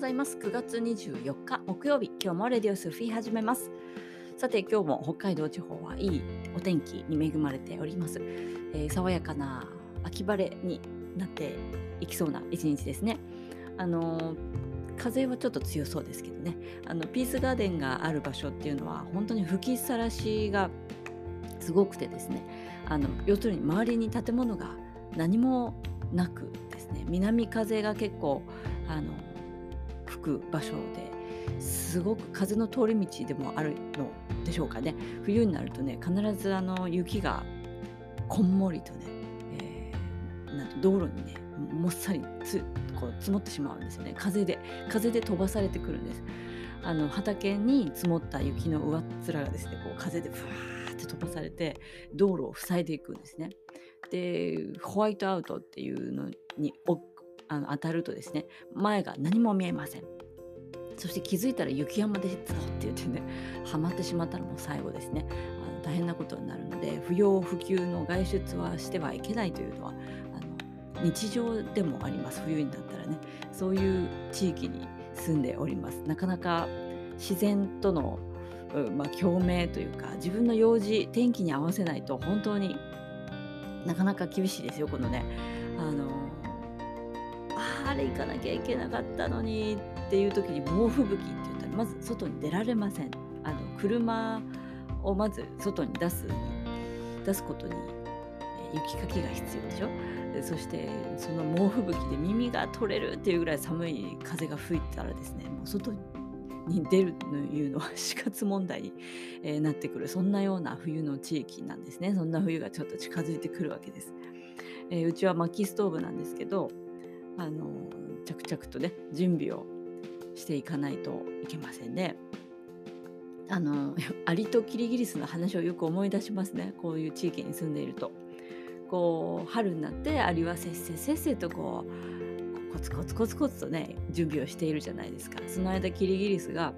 ざいます。9月24日木曜日。今日もレディオスフィー始めます。さて今日も北海道地方はいいお天気に恵まれております、えー、爽やかな秋晴れになっていきそうな一日ですね。あのー、風はちょっと強そうですけどね。あのピースガーデンがある場所っていうのは本当に吹きさらしがすごくてですね。あの要するに周りに建物が何もなくですね。南風が結構あの吹く場所ですごく風の通り道でもあるのでしょうかね。冬になるとね必ずあの雪がこんもりとね、えー、なんと道路にねもっさりつこう積もってしまうんですよね。風で風で飛ばされてくるんです。あの畑に積もった雪の上っ面がですねこう風でふわーって飛ばされて道路を塞いでいくんですね。でホワイトアウトっていうのにあの当たるとですね前が何も見えません。そして気づいたら雪山でズボって言ってねはまってしまったらもう最後ですね。あの大変なことになるので不要不急の外出はしてはいけないというのはあの日常でもあります。冬になったらね。そういう地域に住んでおります。なかなか自然との、まあ、共鳴というか自分の用事天気に合わせないと本当になかなか厳しいですよこのね。あのあれ行かなきゃいけなかったのにっていう時に猛吹雪って言ったらまず外に出られません。あの車をまず外に出す出すことに雪かきが必要でしょ？そしてその猛吹雪で耳が取れるっていうぐらい寒い風が吹いたらですねもう外に出るというのは死活問題に、え、なってくる。そんなような冬の地域なんですね。そんな冬がちょっと近づいてくるわけです、えー、うちは薪ストーブなんですけどあの着々とね準備をしていかないといけませんね。あの アリとキリギリスの話をよく思い出しますねこういう地域に住んでいると。こう春になってアリはせっせせっせとこうコツコツコツコツとね準備をしているじゃないですか。その間キリギリスが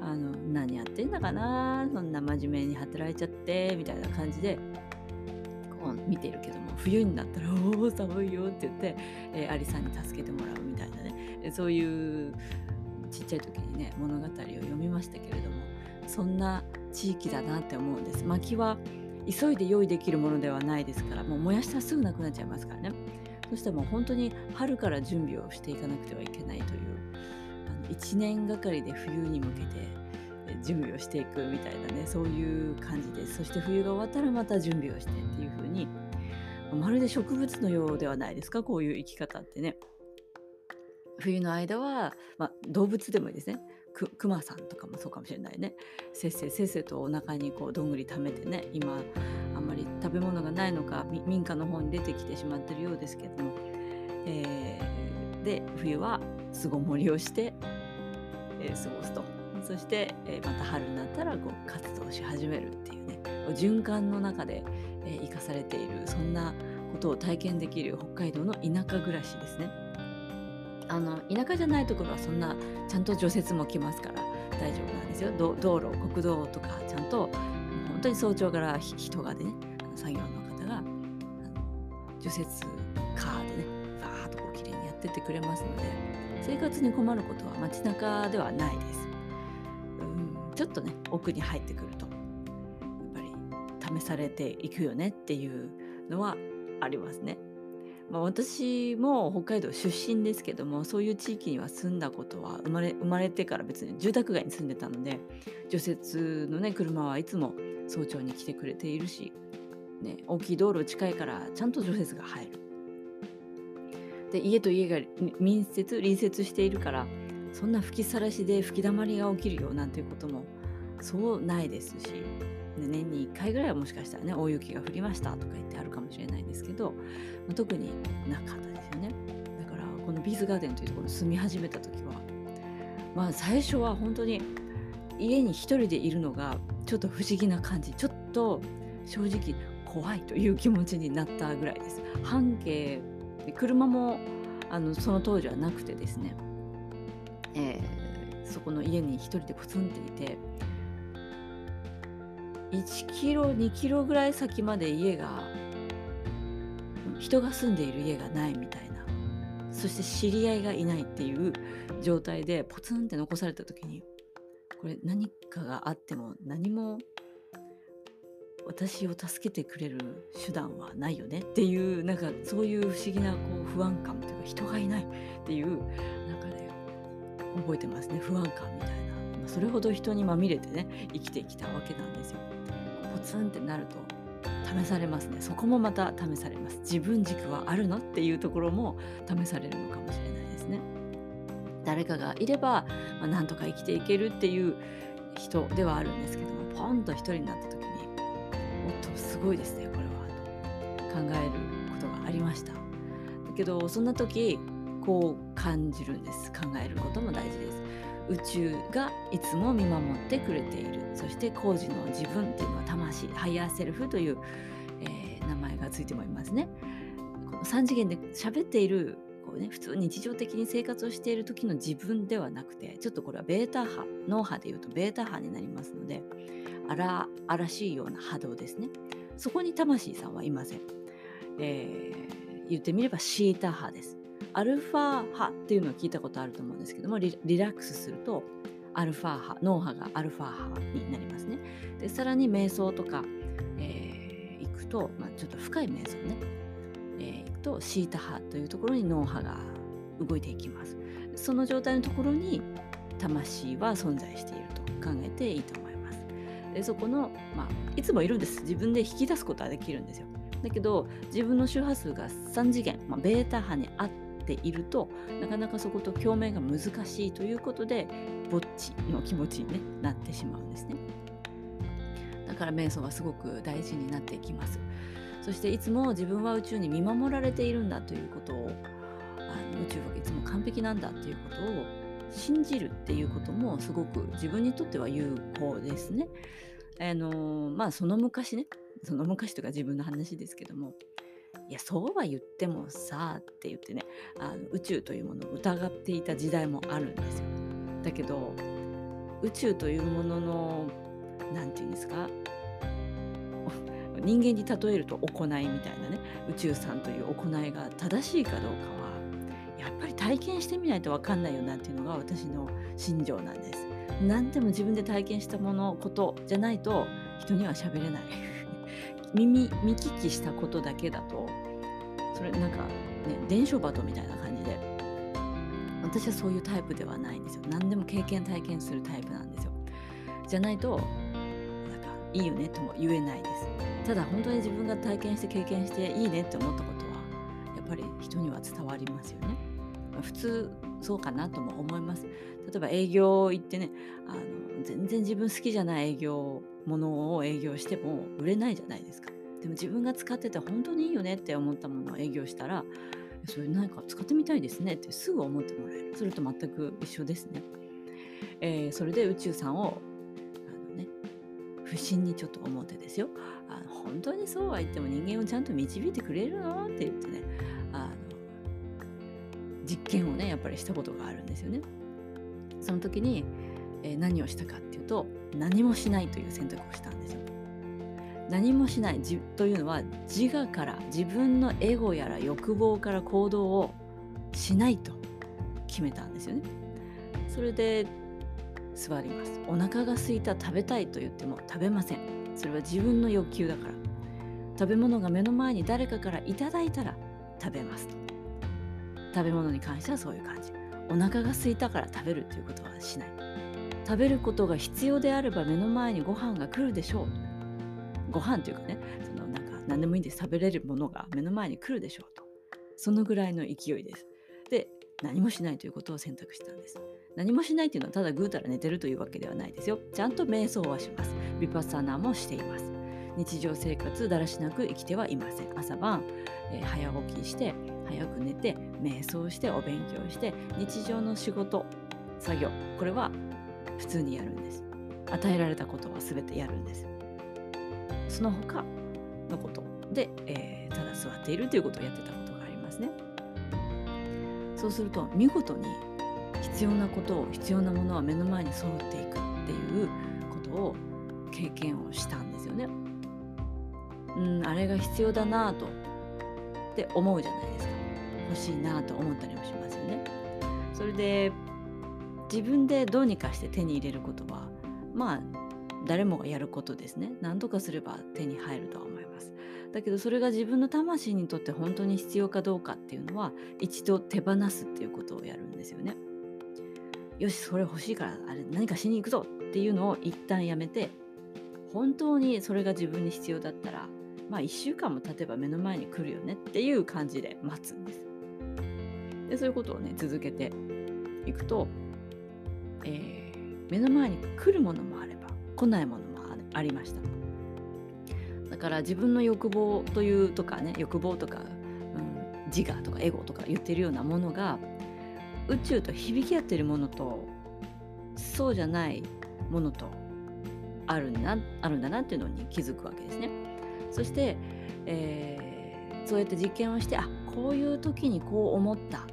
あの何やってんだかなそんな真面目に働いちゃってみたいな感じで見てるけども冬になったら「おお寒いよ」って言って、えー、アリさんに助けてもらうみたいなね。そういうちっちゃい時にね物語を読みましたけれどもそんな地域だなって思うんです。薪は急いで用意できるものではないですからもう燃やしたらすぐなくなっちゃいますからね。そしてもう本当に春から準備をしていかなくてはいけないというあの1年がかりで冬に向けて準備をしていくみたいなねそういう感じですそして冬が終わったらまた準備をしてっていう風にまるで植物のようではないですか？こういう生き方ってね。冬の間は、まあ、動物でもいいですね。くクマさんとかもそうかもしれないね。せっせせっせとお腹にこうどんぐり溜めてね今あんまり食べ物がないのか民家の方に出てきてしまってるようですけども、えー、で冬は巣ごもりをして、えー、過ごすと。そして、え、また春になったらこう活動し始めるっていうね循環の中で、え生かされているそんなことを体験できる北海道の田舎暮らしですね。あの田舎じゃないところはそんなちゃんと除雪も来ますから大丈夫なんですよ道路国道とかちゃんと本当に早朝から人がね作業の方が除雪カーでねファーッとこう綺麗にやってってくれますので生活に困ることは街中ではないです。ちょっとね奥に入ってくるとやっぱり試されていくよねっていうのはありますね。まあ、私も北海道出身ですけどもそういう地域には住んだことは生まれ生まれてから別に住宅街に住んでたので除雪のね車はいつも早朝に来てくれているし、ね、大きい道路近いからちゃんと除雪が入る。で家と家が民接隣接しているからそんな吹きさらしで吹きだまりが起きるよなんていうこともそうないですし年に1回ぐらいはもしかしたらね大雪が降りましたとか言ってあるかもしれないんですけど、まあ、特になかったですよね。だからこのビーズガーデンというところに住み始めた時はまあ最初は本当に家に一人でいるのがちょっと不思議な感じちょっと正直怖いという気持ちになったぐらいです。半径車もあのその当時はなくてですね、えー、そこの家に一人でポツンっていて1キロ2キロぐらい先まで家が人が住んでいる家がないみたいな。そして知り合いがいないっていう状態でポツンって残された時にこれ何かがあっても何も私を助けてくれる手段はないよね。っていうなんかそういう不思議なこう不安感というか人がいないっていうなんか覚えてますね。不安感みたいな。まそれほど人にまみれてね生きてきたわけなんですよ。ポツンってなると試されますね。そこもまた試されます。自分軸はあるのっていうところも試されるのかもしれないですね。誰かがいれば、まあ、なんとか生きていけるっていう人ではあるんですけどもポンと一人になった時におっとすごいですねこれはと考えることがありました。だけどそんな時こう感じるんです。考えることも大事です。宇宙がいつも見守ってくれている。そして高次の自分っていうのは魂ハイヤーセルフという、えー、名前がついてもいますね。この3次元で喋っているこう、ね、普通日常的に生活をしている時の自分ではなくてちょっとこれはベータ波脳波でいうとベータ波になりますので荒々しいような波動ですね。そこに魂さんはいません、えー、言ってみればシータ波です。アルファ波っていうのを聞いたことあると思うんですけどもリラックスするとアルファ波脳波がアルファ波になりますね。でさらに瞑想とか、えー、行くと、まあ、ちょっと深い瞑想ね、えー、行くとシータ波というところに脳波が動いていきます。その状態のところに魂は存在していると考えていいと思います。でそこの、まあ、いつもいるんです。自分で引き出すことはできるんですよ。だけど自分の周波数が3次元、まあ、ベータ波にあってているとなかなかそこと共鳴が難しいということでぼっちの気持ちに、ね、なってしまうんですねだから瞑想はすごく大事になっていきますそしていつも自分は宇宙に見守られているんだということをあの宇宙はいつも完璧なんだということを信じるっていうこともすごく自分にとっては有効ですね。あのまあその昔ねその昔とか自分の話ですけどもいやそうは言ってもさって言ってねあの宇宙というものを疑っていた時代もあるんですよ。だけど宇宙というものの何て言うんですか人間に例えると行いみたいなね宇宙さんという行いが正しいかどうかはやっぱり体験してみないと分かんないよなっていうのが私の心情なんです。何でも自分で体験したものことじゃないと人には喋れない耳見聞きしたことだけだとそれなんかね伝書バトみたいな感じで私はそういうタイプではないんですよ。何でも経験体験するタイプなんですよ。じゃないとなんかいいよねとも言えないです。ただ本当に自分が体験して経験していいねって思ったことはやっぱり人には伝わりますよね、普通そうかなとも思います。例えば営業行ってねあの全然自分好きじゃない営業ものを営業しても売れないじゃないですか。でも自分が使ってて本当にいいよねって思ったものを営業したらそれなんか使ってみたいですねってすぐ思ってもらえる。それと全く一緒ですね、えー、それで宇宙さんをあのね不審にちょっと思ってですよ。あの本当にそうは言っても人間をちゃんと導いてくれるのって言ってね実験をねやっぱりしたことがあるんですよねその時にえー、何をしたかっていうと何もしないという選択をしたんですよ。何もしないというのは自我から自分のエゴやら欲望から行動をしないと決めたんですよね。それで座ります。お腹が空いた食べたいと言っても食べません。それは自分の欲求だから。食べ物が目の前に誰かからいただいたら食べます食べ物に関してはそういう感じ。お腹が空いたから食べるということはしない。食べることが必要であれば目の前にご飯が来るでしょう。ご飯というかねそのなんか何でもいいんです食べれるものが目の前に来るでしょうと。そのぐらいの勢いです。で何もしないということを選択したんです。何もしないというのはただぐうたら寝てるというわけではないですよ。ちゃんと瞑想はします。ヴィパッサナーもしています。日常生活だらしなく生きてはいません。朝晩、えー、早起きして早く寝て瞑想してお勉強して日常の仕事作業これは普通にやるんです。与えられたことは全てやるんです。その他のこと。で、えー、ただ座っているということをやってたことがありますね。そうすると見事に必要なことを必要なものは目の前に揃っていくっていうことを経験をしたんですよね。うんあれが必要だなとって思うじゃないですか。欲しいなと思ったりもしますよね。それで自分でどうにかして手に入れることはまあ誰もがやることですね。何とかすれば手に入るとは思います。だけどそれが自分の魂にとって本当に必要かどうかっていうのは一度手放すっていうことをやるんですよね。よしそれ欲しいからあれ何かしに行くぞっていうのを一旦やめて本当にそれが自分に必要だったらまあ1週間も経てば目の前に来るよねっていう感じで待つんですでそういうことをね続けていくと、えー、目の前に来るものもあれば来ないものもありましただから自分の欲望というとかね欲望とか、うん、自我とかエゴとか言ってるようなものが宇宙と響き合ってるものとそうじゃないものとあるんだあるんだなっていうのに気づくわけですね。そして、えー、そうやって実験をしてあこういう時にこう思った。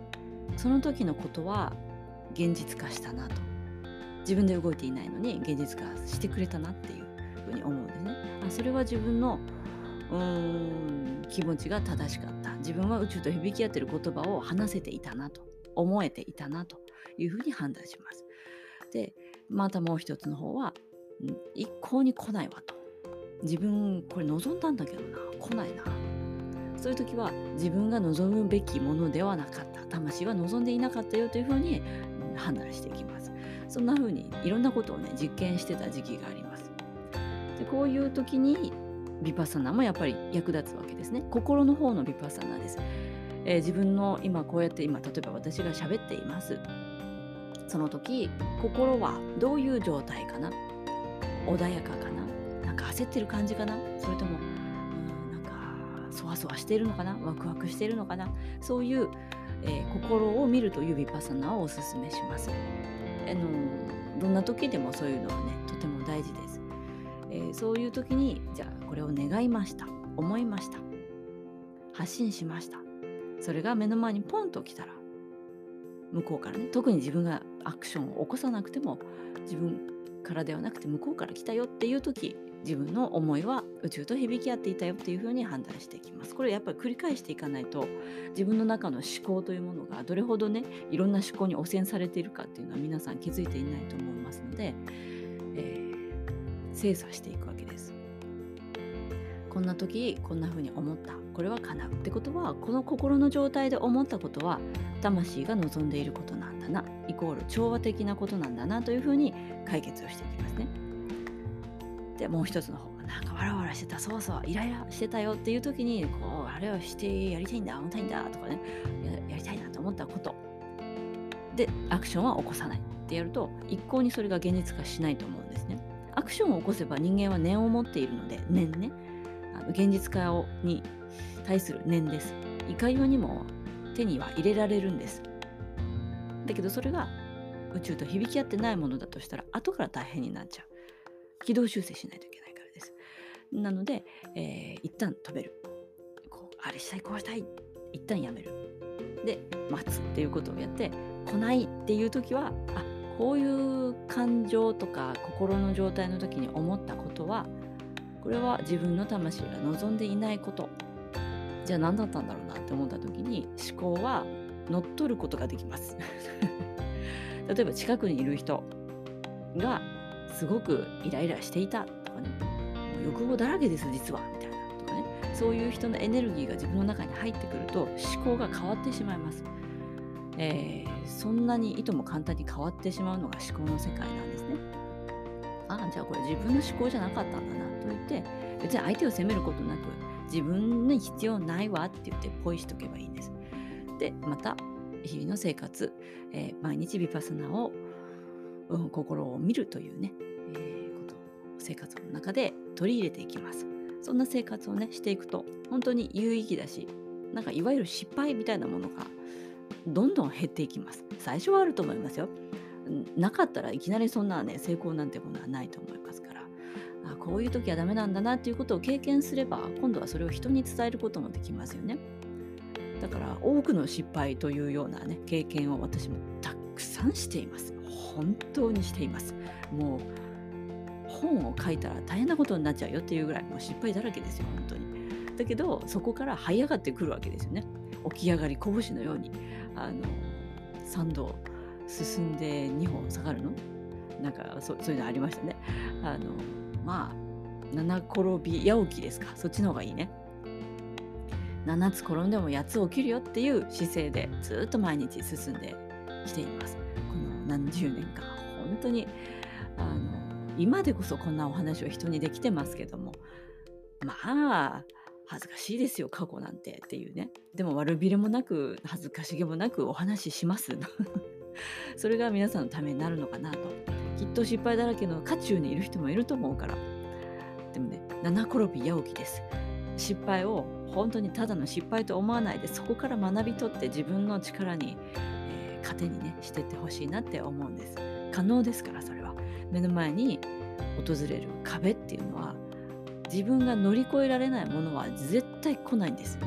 その時のことは現実化したなと。自分で動いていないのに現実化してくれたなっていうふうに思うんですね。あそれは自分のうーん気持ちが正しかった。自分は宇宙と響き合ってる言葉を話せていたなと。思えていたなというふうに判断します。でまたもう一つの方は、一向に来ないわと。自分これ望んだんだけどな来ないな。そういう時は自分が望むべきものではなかった。魂は望んでいなかったよというふうに判断していきます。そんな風にいろんなことをね実験してた時期があります。でこういう時にビパッサナもやっぱり役立つわけですね。心の方のビパッサナです、えー、自分の今こうやって今例えば私が喋っています。その時心はどういう状態かな？穏やかかな？なんか焦ってる感じかな？それともうんなんかそわそわしてるのかな？ワクワクしてるのかな？そういう、えー、心を見るというビパサナをおすすめします。あのどんな時でもそういうのはねとても大事です、えー、そういう時にじゃあこれを願いました。思いました。発信しました。それが目の前にポンと来たら向こうからね特に自分がアクションを起こさなくても自分からではなくて向こうから来たよっていう時自分の思いは宇宙と響き合っていたよっていうふうに判断していきます。これやっぱり繰り返していかないと自分の中の思考というものがどれほどねいろんな思考に汚染されているかっていうのは皆さん気づいていないと思いますので、えー、精査していくわけです。こんな時こんな風に思ったこれは叶うってことはこの心の状態で思ったことは魂が望んでいることなんだなイコール調和的なことなんだなというふうに解決をしていきますね。でもう一つの方がなんかわらわらしてたそうそうイライラしてたよっていう時にこうあれをしてやりたいんだ重たいんだとかねやりたいなと思ったことでアクションは起こさないってやると一向にそれが現実化しないと思うんですね。アクションを起こせば人間は念を持っているので念ねあの現実化をに対する念です。いかようにも手には入れられるんです。だけどそれが宇宙と響き合ってないものだとしたら後から大変になっちゃう。軌道修正しないといけないからです。なので、えー、一旦止める。こうあれしたいこうしたい一旦やめる。で待つっていうことをやって来ないっていう時はあこういう感情とか心の状態の時に思ったことはこれは自分の魂が望んでいないことじゃあ何だったんだろうなって思った時に思考は乗っ取ることができます 例えば近くにいる人がすごくイライラしていたとかね。欲望だらけです実は。みたいなとかね。そういう人のエネルギーが自分の中に入ってくると思考が変わってしまいます、えー、そんなにいとも簡単に変わってしまうのが思考の世界なんですね。ああじゃあこれ自分の思考じゃなかったんだなと言って別に相手を責めることなく自分に必要ないわって言ってポイしとけばいいんです。でまた日々の生活、えー、毎日ビパスナを、うん、心を見るというね、えー、こと生活の中で取り入れていきます。そんな生活をねしていくと本当に有意義だしなんかいわゆる失敗みたいなものがどんどん減っていきます。最初はあると思いますよ。なかったらいきなりそんなね成功なんてものはないと思いますからあこういう時はダメなんだなっていうことを経験すれば今度はそれを人に伝えることもできますよねだから多くの失敗というようなね経験を私もたくさんしています本当にしていますもう本を書いたら大変なことになっちゃうよっていうぐらいもう失敗だらけですよ本当にだけどそこから這い上がってくるわけですよね起き上がり拳のようにあの3度進んで2歩下がるの？なんかそういうのありましたね。あのまあ七転び八起きですか？そっちの方がいいね。7つ転んでも8つ起きるよっていう姿勢でずっと毎日進んできています。何十年間本当にあの今でこそこんなお話を人にできてますけども。まあ恥ずかしいですよ過去なんてっていうね。でも悪びれもなく恥ずかしげもなくお話しします。それが皆さんのためになるのかなと。きっと失敗だらけの渦中にいる人もいると思うから。でもね七転び八起きです。失敗を本当にただの失敗と思わないでそこから学び取って自分の力に、糧にねしてってほしいなって思うんです。可能ですからそれは。目の前に訪れる壁っていうのは自分が乗り越えられないものは絶対来ないんです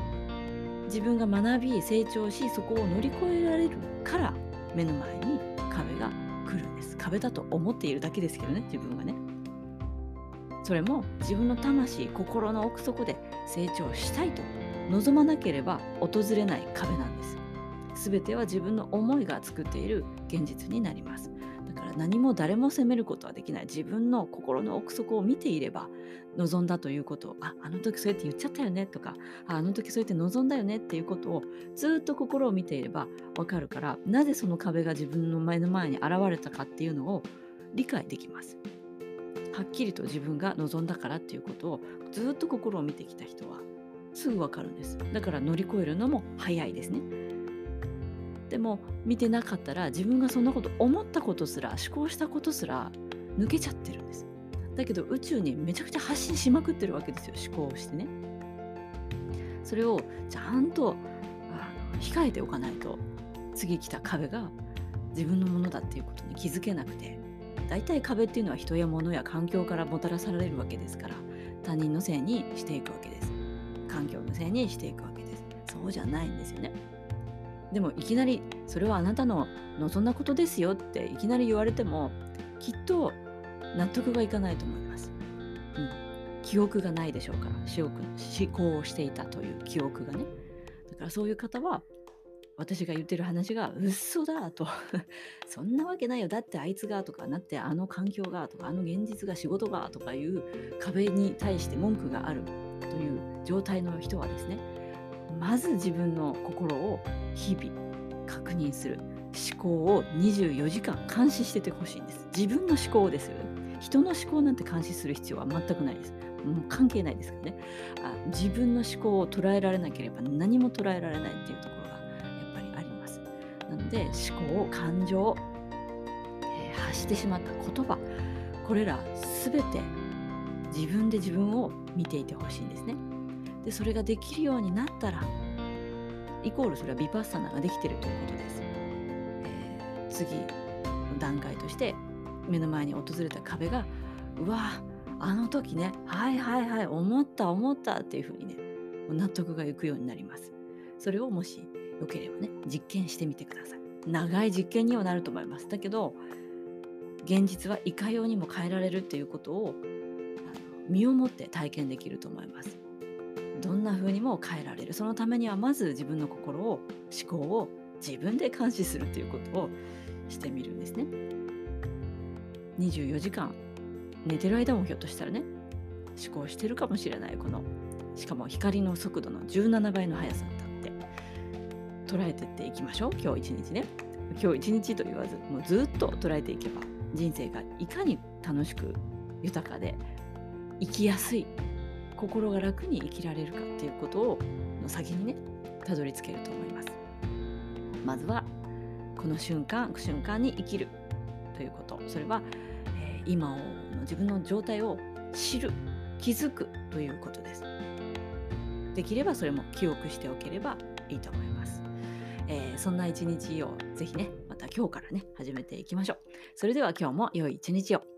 自分が学び成長しそこを乗り越えられるから目の前に壁が来るんです。壁だと思っているだけですけどね自分がね。それも自分の魂心の奥底で成長したいと望まなければ訪れない壁なんです。全ては自分の思いが作っている現実になりますだから何も誰も責めることはできない自分の心の奥底を見ていれば望んだということをああの時そうやって言っちゃったよねとかああの時そうやって望んだよねっていうことをずっと心を見ていればわかるからなぜその壁が自分の前の前に現れたかっていうのを理解できます。はっきりと自分が望んだからっていうことをずっと心を見てきた人はすぐわかるんです。だから乗り越えるのも早いですね。でも見てなかったら自分がそんなこと思ったことすら思考したことすら抜けちゃってるんです。だけど宇宙にめちゃくちゃ発信しまくってるわけですよ思考をしてね。それをちゃんとあの控えておかないと次来た壁が自分のものだっていうことに気づけなくて大体壁っていうのは人や物や環境からもたらされるわけですから他人のせいにしていくわけです。環境のせいにしていくわけです。そうじゃないんですよね。でもいきなりそれはあなたの望んだことですよっていきなり言われてもきっと納得がいかないと思います。うん、記憶がないでしょうから思考をしていたという記憶がね。だからそういう方は私が言ってる話が嘘だと そんなわけないよだってあいつがとかなってあの環境がとかあの現実が仕事がとかいう壁に対して文句があるという状態の人はですねまず自分の心を日々確認する。思考を24時間監視しててほしいんです。自分の思考ですよね。人の思考なんて監視する必要は全くないです。もう関係ないですからね。あ自分の思考を捉えられなければ何も捉えられないっていうところがやっぱりあります。なので思考感情、えー、発してしまった言葉これら全て自分で自分を見ていてほしいんですね。でそれができるようになったらイコールそれはビパッサナができてるということです、えー、次の段階として目の前に訪れた壁がうわあの時ねはいはいはい思った思ったっていうふうにね納得がいくようになります。それをもしよければね実験してみてください。長い実験にはなると思います。だけど現実はいかようにも変えられるっていうことを身をもって体験できると思います。どんな風にも変えられる。そのためにはまず自分の心を思考を自分で監視するということをしてみるんですね。24時間。寝てる間もひょっとしたらね思考してるかもしれないこのしかも光の速度の17倍の速さだって捉えてっていきましょう。今日一日ね。今日一日と言わずもうずっと捉えていけば人生がいかに楽しく豊かで生きやすい心が楽に生きられるかっていうことをの先にねたどり着けると思います。まずはこの瞬間瞬間に生きるということ。それは、えー、今の自分の状態を知る気づくということです。できればそれも記憶しておければいいと思います、えー、そんな一日をぜひねまた今日からね始めていきましょう。それでは今日も良い一日を。